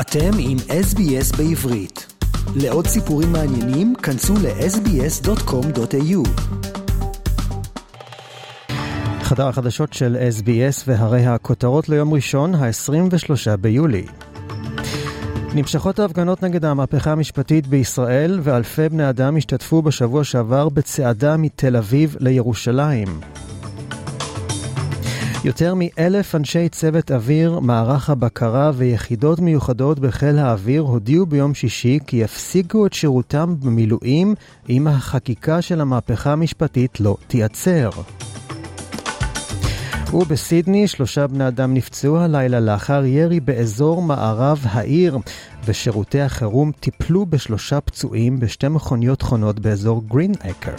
אתם עם SBS בעברית. לעוד סיפורים מעניינים, כנסו ל-sbs.com.au. חדר החדשות של SBS והרי הכותרות ליום ראשון, ה-23 ביולי. נמשכות ההפגנות נגד המהפכה המשפטית בישראל, ואלפי בני אדם השתתפו בשבוע שעבר בצעדה מתל אביב לירושלים. יותר מאלף אנשי צוות אוויר, מערך הבקרה ויחידות מיוחדות בחיל האוויר הודיעו ביום שישי כי יפסיקו את שירותם במילואים אם החקיקה של המהפכה המשפטית לא תיעצר. ובסידני שלושה בני אדם נפצעו הלילה לאחר ירי באזור מערב העיר, ושירותי החירום טיפלו בשלושה פצועים בשתי מכוניות חונות באזור גרין אקר.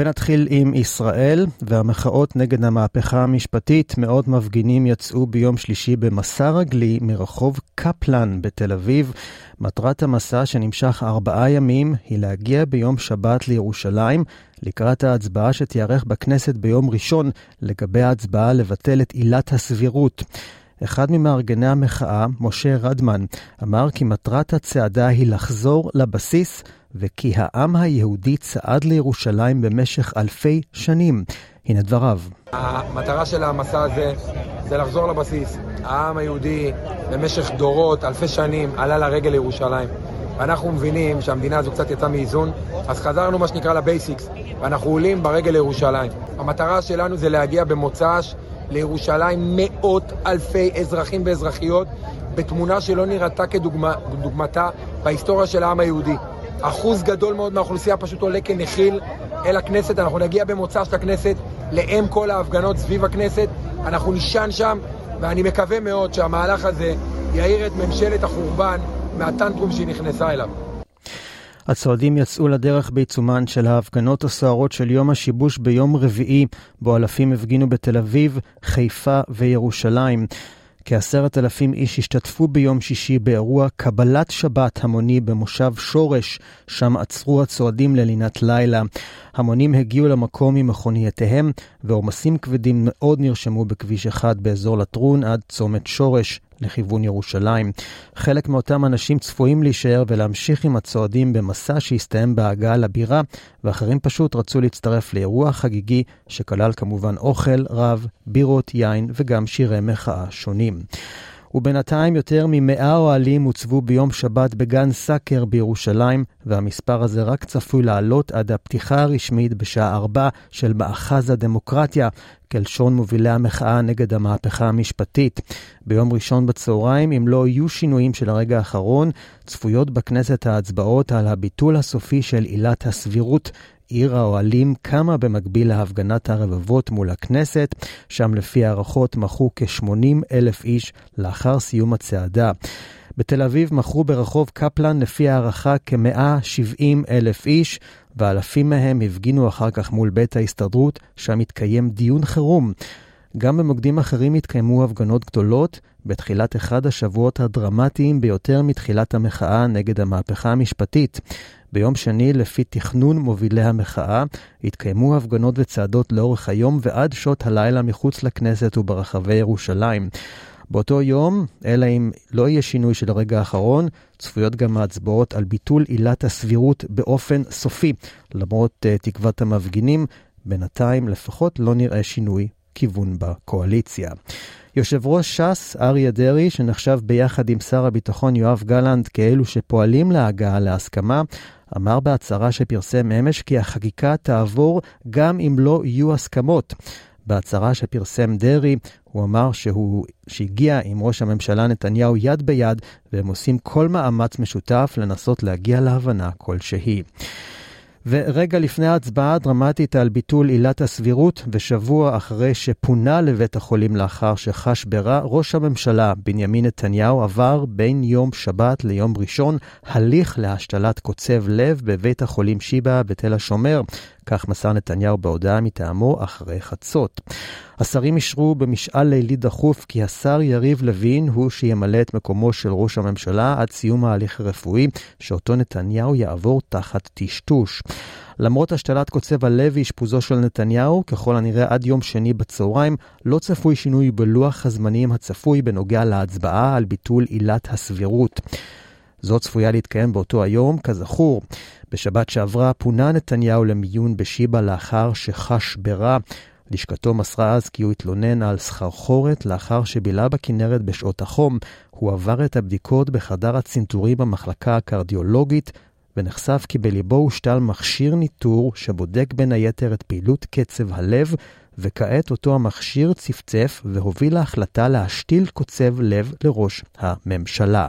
ונתחיל עם ישראל והמחאות נגד המהפכה המשפטית. מאות מפגינים יצאו ביום שלישי במסע רגלי מרחוב קפלן בתל אביב. מטרת המסע שנמשך ארבעה ימים היא להגיע ביום שבת לירושלים לקראת ההצבעה שתיארך בכנסת ביום ראשון לגבי ההצבעה לבטל את עילת הסבירות. אחד ממארגני המחאה, משה רדמן, אמר כי מטרת הצעדה היא לחזור לבסיס וכי העם היהודי צעד לירושלים במשך אלפי שנים. הנה דבריו. המטרה של המסע הזה זה לחזור לבסיס. העם היהודי במשך דורות, אלפי שנים, עלה לרגל לירושלים. ואנחנו מבינים שהמדינה הזו קצת יצאה מאיזון, אז חזרנו מה שנקרא לבייסיקס, ואנחנו עולים ברגל לירושלים. המטרה שלנו זה להגיע במוצ"ש לירושלים מאות אלפי אזרחים ואזרחיות בתמונה שלא נראתה כדוגמתה בהיסטוריה של העם היהודי. אחוז גדול מאוד מהאוכלוסייה פשוט עולה כנחיל אל הכנסת. אנחנו נגיע במוצא של הכנסת לאם כל ההפגנות סביב הכנסת. אנחנו נישן שם, ואני מקווה מאוד שהמהלך הזה יאיר את ממשלת החורבן מהטנטרום שהיא נכנסה אליו. הצועדים יצאו לדרך בעיצומן של ההפגנות הסוערות של יום השיבוש ביום רביעי, בו אלפים הפגינו בתל אביב, חיפה וירושלים. כעשרת אלפים איש השתתפו ביום שישי באירוע קבלת שבת המוני במושב שורש, שם עצרו הצועדים ללינת לילה. המונים הגיעו למקום ממכונייתיהם, ועומסים כבדים מאוד נרשמו בכביש 1 באזור לטרון עד צומת שורש. לכיוון ירושלים. חלק מאותם אנשים צפויים להישאר ולהמשיך עם הצועדים במסע שהסתיים בהגעה לבירה, ואחרים פשוט רצו להצטרף לאירוע חגיגי שכלל כמובן אוכל, רב, בירות, יין וגם שירי מחאה שונים. ובינתיים יותר ממאה אוהלים הוצבו ביום שבת בגן סאקר בירושלים, והמספר הזה רק צפוי לעלות עד הפתיחה הרשמית בשעה ארבע של מאחז הדמוקרטיה, כלשון מובילי המחאה נגד המהפכה המשפטית. ביום ראשון בצהריים, אם לא יהיו שינויים של הרגע האחרון, צפויות בכנסת ההצבעות על הביטול הסופי של עילת הסבירות עיר האוהלים קמה במקביל להפגנת הרבבות מול הכנסת, שם לפי הערכות מחו כ-80 אלף איש לאחר סיום הצעדה. בתל אביב מכרו ברחוב קפלן לפי הערכה כ-170 אלף איש, ואלפים מהם הפגינו אחר כך מול בית ההסתדרות, שם התקיים דיון חירום. גם במוקדים אחרים התקיימו הפגנות גדולות, בתחילת אחד השבועות הדרמטיים ביותר מתחילת המחאה נגד המהפכה המשפטית. ביום שני, לפי תכנון מובילי המחאה, התקיימו הפגנות וצעדות לאורך היום ועד שעות הלילה מחוץ לכנסת וברחבי ירושלים. באותו יום, אלא אם לא יהיה שינוי של הרגע האחרון, צפויות גם ההצבעות על ביטול עילת הסבירות באופן סופי. למרות uh, תקוות המפגינים, בינתיים לפחות לא נראה שינוי כיוון בקואליציה. יושב ראש ש"ס, אריה דרעי, שנחשב ביחד עם שר הביטחון יואב גלנט כאלו שפועלים להגעה להסכמה, אמר בהצהרה שפרסם אמש כי החקיקה תעבור גם אם לא יהיו הסכמות. בהצהרה שפרסם דרעי, הוא אמר שהוא, שהגיע עם ראש הממשלה נתניהו יד ביד, והם עושים כל מאמץ משותף לנסות להגיע להבנה כלשהי. ורגע לפני ההצבעה הדרמטית על ביטול עילת הסבירות, ושבוע אחרי שפונה לבית החולים לאחר שחש ברע, ראש הממשלה בנימין נתניהו עבר בין יום שבת ליום ראשון הליך להשתלת קוצב לב בבית החולים שיבא בתל השומר. כך מסר נתניהו בהודעה מטעמו אחרי חצות. השרים אישרו במשאל לילי דחוף כי השר יריב לוין הוא שימלא את מקומו של ראש הממשלה עד סיום ההליך הרפואי, שאותו נתניהו יעבור תחת טשטוש. למרות השתלת קוצב הלב ואשפוזו של נתניהו, ככל הנראה עד יום שני בצהריים, לא צפוי שינוי בלוח הזמנים הצפוי בנוגע להצבעה על ביטול עילת הסבירות. זו צפויה להתקיים באותו היום, כזכור. בשבת שעברה פונה נתניהו למיון בשיבא לאחר שחש ברע. לשכתו מסרה אז כי הוא התלונן על סחרחורת לאחר שבילה בכנרת בשעות החום. הוא עבר את הבדיקות בחדר הצנתורים במחלקה הקרדיולוגית, ונחשף כי בליבו הושתל מכשיר ניטור שבודק בין היתר את פעילות קצב הלב, וכעת אותו המכשיר צפצף והוביל להחלטה להשתיל קוצב לב לראש הממשלה.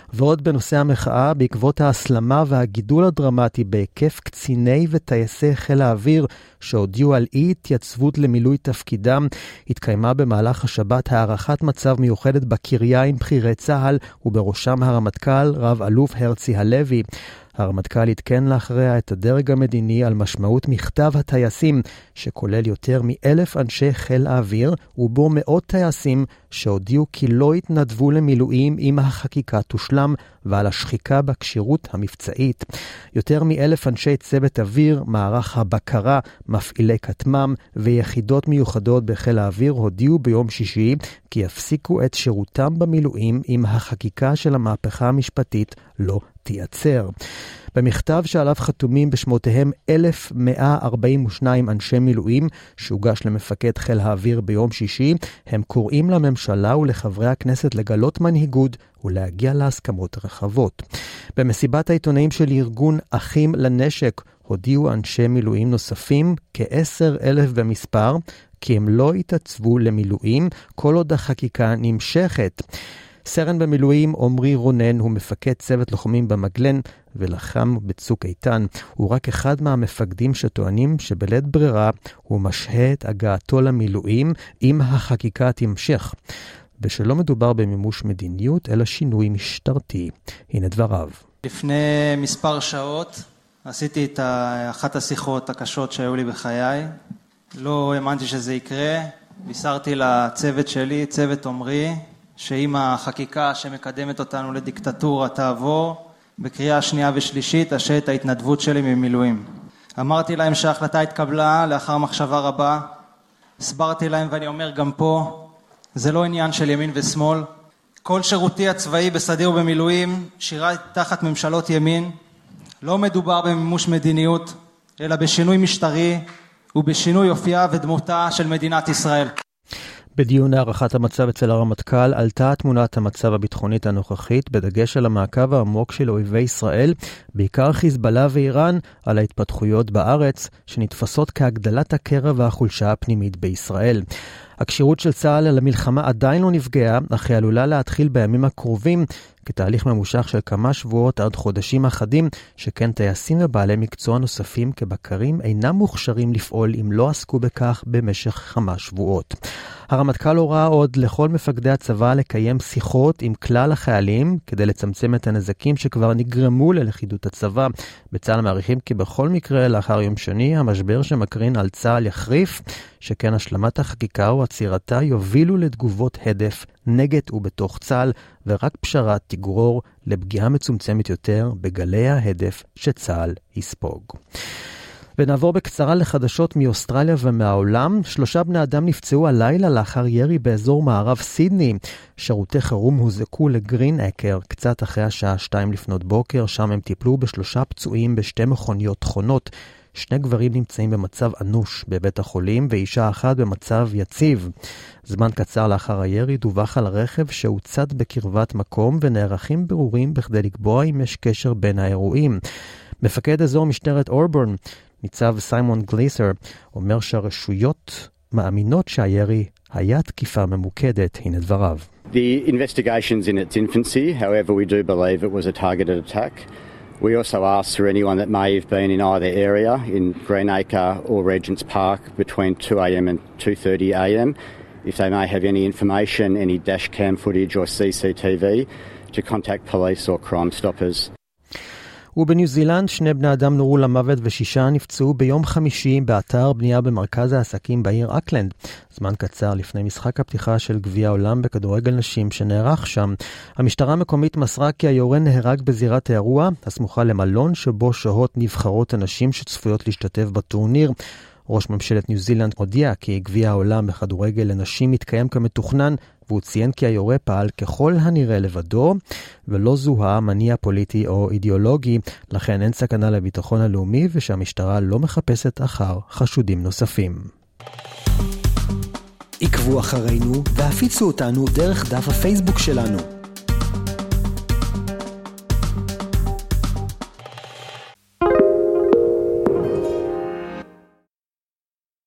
ועוד בנושא המחאה, בעקבות ההסלמה והגידול הדרמטי בהיקף קציני וטייסי חיל האוויר שהודיעו על אי התייצבות למילוי תפקידם, התקיימה במהלך השבת הערכת מצב מיוחדת בקריה עם בכירי צה"ל, ובראשם הרמטכ"ל, רב-אלוף הרצי הלוי. הרמטכ"ל עדכן לאחריה את הדרג המדיני על משמעות מכתב הטייסים, שכולל יותר מאלף אנשי חיל האוויר, ובו מאות טייסים שהודיעו כי לא יתנדבו למילואים אם החקיקה תושלם, Um. ועל השחיקה בכשירות המבצעית. יותר מאלף אנשי צוות אוויר, מערך הבקרה, מפעילי כטמ"ם ויחידות מיוחדות בחיל האוויר הודיעו ביום שישי כי יפסיקו את שירותם במילואים אם החקיקה של המהפכה המשפטית לא תייצר. במכתב שעליו חתומים בשמותיהם 1,142 אנשי מילואים שהוגש למפקד חיל האוויר ביום שישי, הם קוראים לממשלה ולחברי הכנסת לגלות מנהיגות ולהגיע להסכמות רחבות. במסיבת העיתונאים של ארגון אחים לנשק הודיעו אנשי מילואים נוספים, כעשר אלף במספר, כי הם לא יתעצבו למילואים כל עוד החקיקה נמשכת. סרן במילואים עמרי רונן הוא מפקד צוות לוחמים במגלן ולחם בצוק איתן. הוא רק אחד מהמפקדים שטוענים שבלית ברירה הוא משהה את הגעתו למילואים אם החקיקה תמשך. ושלא מדובר במימוש מדיניות, אלא שינוי משטרתי. הנה דבריו. לפני מספר שעות עשיתי את אחת השיחות הקשות שהיו לי בחיי. לא האמנתי שזה יקרה. בישרתי לצוות שלי, צוות עומרי, שאם החקיקה שמקדמת אותנו לדיקטטורה תעבור, בקריאה שנייה ושלישית אשעה את ההתנדבות שלי ממילואים. אמרתי להם שההחלטה התקבלה לאחר מחשבה רבה. הסברתי להם ואני אומר גם פה, זה לא עניין של ימין ושמאל. כל שירותי הצבאי בסדיר ובמילואים שירת תחת ממשלות ימין. לא מדובר במימוש מדיניות, אלא בשינוי משטרי ובשינוי אופייה ודמותה של מדינת ישראל. בדיון הערכת המצב אצל הרמטכ"ל עלתה תמונת המצב הביטחונית הנוכחית, בדגש על המעקב העמוק של אויבי ישראל, בעיקר חיזבאללה ואיראן, על ההתפתחויות בארץ, שנתפסות כהגדלת הקרע והחולשה הפנימית בישראל. הכשירות של צה"ל למלחמה עדיין לא נפגעה, אך היא עלולה להתחיל בימים הקרובים כתהליך ממושך של כמה שבועות עד חודשים אחדים, שכן טייסים ובעלי מקצוע נוספים כבקרים אינם מוכשרים לפעול אם לא עסקו בכך במשך כמה שבועות. הרמטכ"ל הורה עוד לכל מפקדי הצבא לקיים שיחות עם כלל החיילים כדי לצמצם את הנזקים שכבר נגרמו ללכידות הצבא. בצה"ל מעריכים כי בכל מקרה לאחר יום שני המשבר שמקרין על צה"ל יחריף, שכן השלמת החקיקה או עצירתה יובילו לתגובות הדף נגד ובתוך צה"ל, ורק פשרה תגרור לפגיעה מצומצמת יותר בגלי ההדף שצה"ל יספוג. ונעבור בקצרה לחדשות מאוסטרליה ומהעולם. שלושה בני אדם נפצעו הלילה לאחר ירי באזור מערב סידני. שירותי חירום הוזעקו לגרין אקר קצת אחרי השעה 2 לפנות בוקר, שם הם טיפלו בשלושה פצועים בשתי מכוניות חונות. שני גברים נמצאים במצב אנוש בבית החולים ואישה אחת במצב יציב. זמן קצר לאחר הירי דווח על רכב שהוצת בקרבת מקום ונערכים ברורים בכדי לקבוע אם יש קשר בין האירועים. מפקד אזור משטרת אורבורן, ניצב סיימון גלייסר, אומר שהרשויות מאמינות שהירי היה תקיפה ממוקדת. הנה דבריו. The investigation's in its infancy, however we do believe it was a targeted attack. We also asked for anyone that may have been in either area, in Greenacre or Regent's Park, between 2am and 2.30am, if they may have any information, any dash cam footage or CCTV, to contact police or Crime Stoppers. ובניו זילנד שני בני אדם נורו למוות ושישה נפצעו ביום חמישי באתר בנייה במרכז העסקים בעיר אקלנד. זמן קצר לפני משחק הפתיחה של גביע העולם בכדורגל נשים שנערך שם. המשטרה המקומית מסרה כי היורה נהרג בזירת האירוע, הסמוכה למלון שבו שוהות נבחרות הנשים שצפויות להשתתף בטורניר. ראש ממשלת ניו זילנד הודיע כי גביע העולם בכדורגל לנשים מתקיים כמתוכנן, והוא ציין כי היורה פעל ככל הנראה לבדו, ולא זוהה מניע פוליטי או אידיאולוגי, לכן אין סכנה לביטחון הלאומי ושהמשטרה לא מחפשת אחר חשודים נוספים. עקבו אחרינו והפיצו אותנו דרך דף הפייסבוק שלנו.